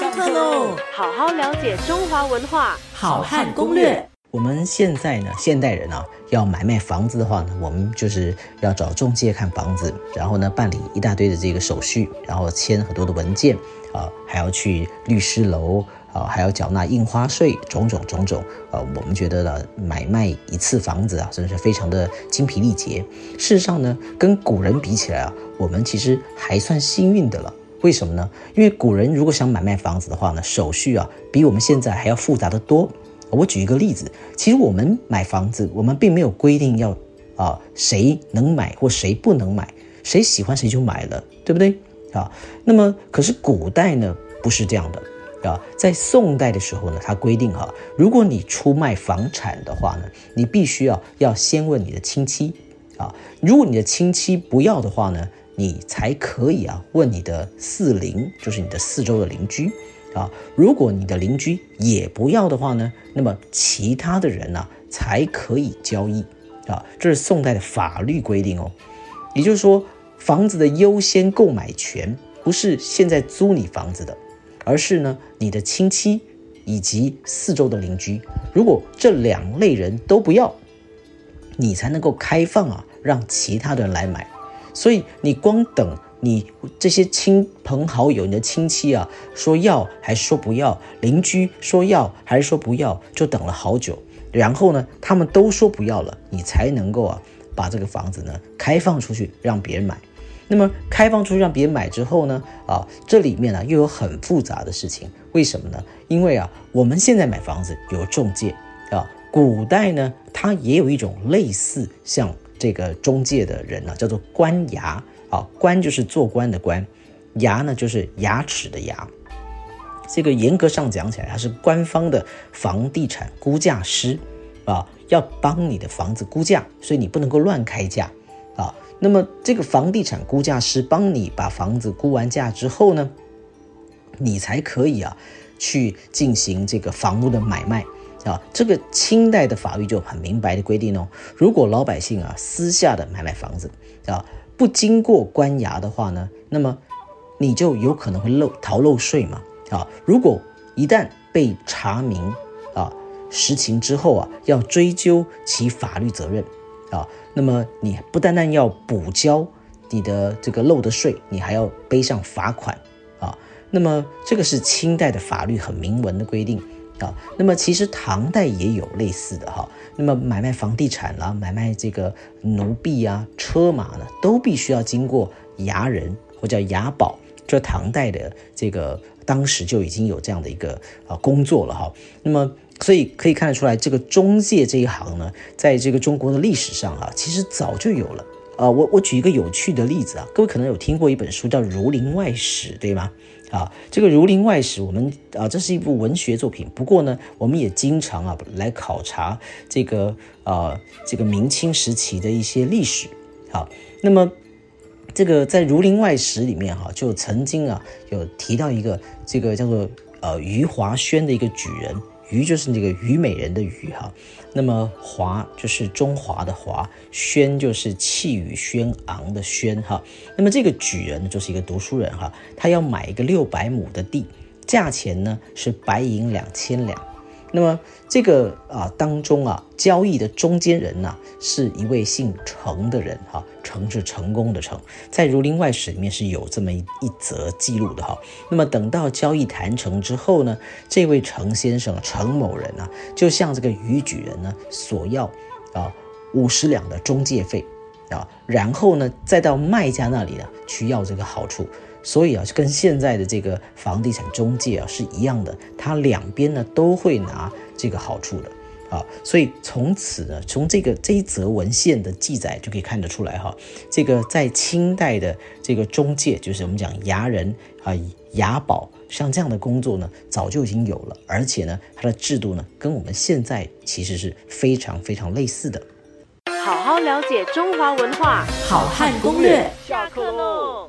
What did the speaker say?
上课喽！好好了解中华文化，好汉攻略。我们现在呢，现代人啊，要买卖房子的话呢，我们就是要找中介看房子，然后呢，办理一大堆的这个手续，然后签很多的文件啊，还要去律师楼啊，还要缴纳印花税，种种种种。呃，我们觉得呢，买卖一次房子啊，真的是非常的精疲力竭。事实上呢，跟古人比起来啊，我们其实还算幸运的了。为什么呢？因为古人如果想买卖房子的话呢，手续啊，比我们现在还要复杂的多。我举一个例子，其实我们买房子，我们并没有规定要啊谁能买或谁不能买，谁喜欢谁就买了，对不对啊？那么可是古代呢不是这样的啊，在宋代的时候呢，他规定哈，如果你出卖房产的话呢，你必须要要先问你的亲戚啊，如果你的亲戚不要的话呢，你才可以啊问你的四邻，就是你的四周的邻居。啊，如果你的邻居也不要的话呢，那么其他的人呢才可以交易啊，这是宋代的法律规定哦。也就是说，房子的优先购买权不是现在租你房子的，而是呢你的亲戚以及四周的邻居，如果这两类人都不要，你才能够开放啊，让其他的人来买。所以你光等。你这些亲朋好友，你的亲戚啊，说要还是说不要？邻居说要还是说不要？就等了好久，然后呢，他们都说不要了，你才能够啊，把这个房子呢开放出去让别人买。那么开放出去让别人买之后呢，啊，这里面呢又有很复杂的事情，为什么呢？因为啊，我们现在买房子有中介啊，古代呢，它也有一种类似像这个中介的人呢，叫做官衙。啊，官就是做官的官，牙呢就是牙齿的牙。这个严格上讲起来，它是官方的房地产估价师啊，要帮你的房子估价，所以你不能够乱开价啊。那么这个房地产估价师帮你把房子估完价之后呢，你才可以啊去进行这个房屋的买卖啊。这个清代的法律就很明白的规定哦，如果老百姓啊私下的买卖房子啊。不经过官衙的话呢，那么你就有可能会漏逃漏税嘛啊！如果一旦被查明啊实情之后啊，要追究其法律责任啊，那么你不单单要补交你的这个漏的税，你还要背上罚款啊。那么这个是清代的法律很明文的规定。啊，那么其实唐代也有类似的哈。那么买卖房地产啦，买卖这个奴婢啊、车马呢，都必须要经过衙人或叫衙保。这唐代的这个当时就已经有这样的一个啊工作了哈。那么所以可以看得出来，这个中介这一行呢，在这个中国的历史上啊，其实早就有了。啊，我我举一个有趣的例子啊，各位可能有听过一本书叫《儒林外史》，对吗？啊，这个《儒林外史》，我们啊，这是一部文学作品。不过呢，我们也经常啊来考察这个啊这个明清时期的一些历史。好，那么这个在《儒林外史》里面哈，就曾经啊有提到一个这个叫做呃余华轩的一个举人。虞就是那个虞美人的虞哈，那么华就是中华的华，轩就是气宇轩昂的轩哈，那么这个举人呢就是一个读书人哈，他要买一个六百亩的地，价钱呢是白银两千两。那么这个啊当中啊交易的中间人呢是一位姓程的人哈，程是成功的程，在《儒林外史》里面是有这么一一则记录的哈。那么等到交易谈成之后呢，这位程先生程某人呢就向这个虞举人呢索要啊五十两的中介费啊，然后呢再到卖家那里呢去要这个好处。所以啊，跟现在的这个房地产中介啊是一样的，他两边呢都会拿这个好处的啊。所以从此呢，从这个这一则文献的记载就可以看得出来哈，这个在清代的这个中介，就是我们讲牙人啊、牙保，像这样的工作呢，早就已经有了，而且呢，它的制度呢，跟我们现在其实是非常非常类似的。好好了解中华文化，好汉攻略，下课喽。